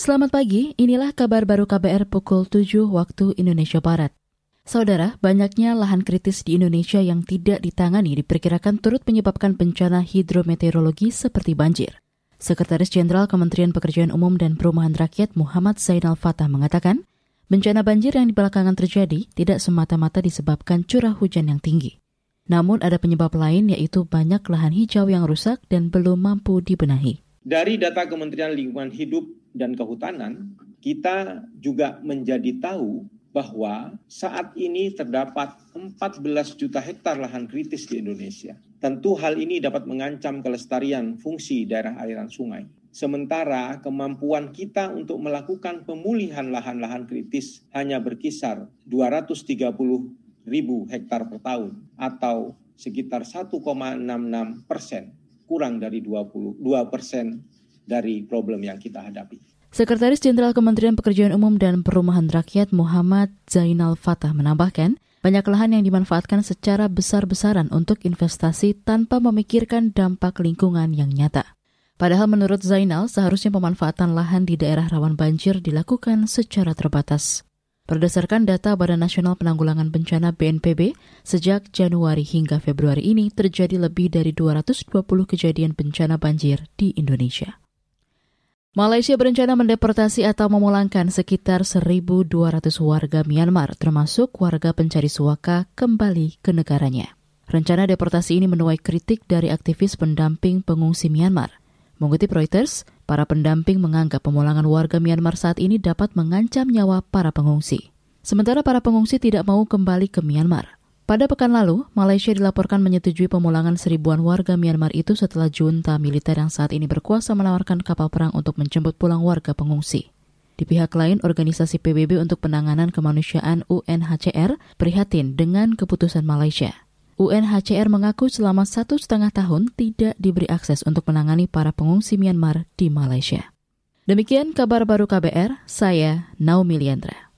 Selamat pagi, inilah kabar baru KBR pukul 7 waktu Indonesia Barat. Saudara, banyaknya lahan kritis di Indonesia yang tidak ditangani diperkirakan turut menyebabkan bencana hidrometeorologi seperti banjir. Sekretaris Jenderal Kementerian Pekerjaan Umum dan Perumahan Rakyat Muhammad Zainal Fatah mengatakan, bencana banjir yang di belakangan terjadi tidak semata-mata disebabkan curah hujan yang tinggi. Namun ada penyebab lain yaitu banyak lahan hijau yang rusak dan belum mampu dibenahi. Dari data Kementerian Lingkungan Hidup dan Kehutanan, kita juga menjadi tahu bahwa saat ini terdapat 14 juta hektar lahan kritis di Indonesia. Tentu hal ini dapat mengancam kelestarian fungsi daerah aliran sungai. Sementara kemampuan kita untuk melakukan pemulihan lahan-lahan kritis hanya berkisar 230 ribu hektar per tahun atau sekitar 1,66 persen, kurang dari 22 persen dari problem yang kita hadapi. Sekretaris Jenderal Kementerian Pekerjaan Umum dan Perumahan Rakyat Muhammad Zainal Fatah menambahkan, banyak lahan yang dimanfaatkan secara besar-besaran untuk investasi tanpa memikirkan dampak lingkungan yang nyata. Padahal menurut Zainal, seharusnya pemanfaatan lahan di daerah rawan banjir dilakukan secara terbatas. Berdasarkan data Badan Nasional Penanggulangan Bencana BNPB, sejak Januari hingga Februari ini terjadi lebih dari 220 kejadian bencana banjir di Indonesia. Malaysia berencana mendeportasi atau memulangkan sekitar 1.200 warga Myanmar, termasuk warga pencari suaka, kembali ke negaranya. Rencana deportasi ini menuai kritik dari aktivis pendamping pengungsi Myanmar. Mengutip Reuters, para pendamping menganggap pemulangan warga Myanmar saat ini dapat mengancam nyawa para pengungsi. Sementara para pengungsi tidak mau kembali ke Myanmar. Pada pekan lalu, Malaysia dilaporkan menyetujui pemulangan seribuan warga Myanmar itu setelah junta militer yang saat ini berkuasa menawarkan kapal perang untuk menjemput pulang warga pengungsi. Di pihak lain, Organisasi PBB untuk Penanganan Kemanusiaan UNHCR prihatin dengan keputusan Malaysia. UNHCR mengaku selama satu setengah tahun tidak diberi akses untuk menangani para pengungsi Myanmar di Malaysia. Demikian kabar baru KBR, saya Naomi Liandra.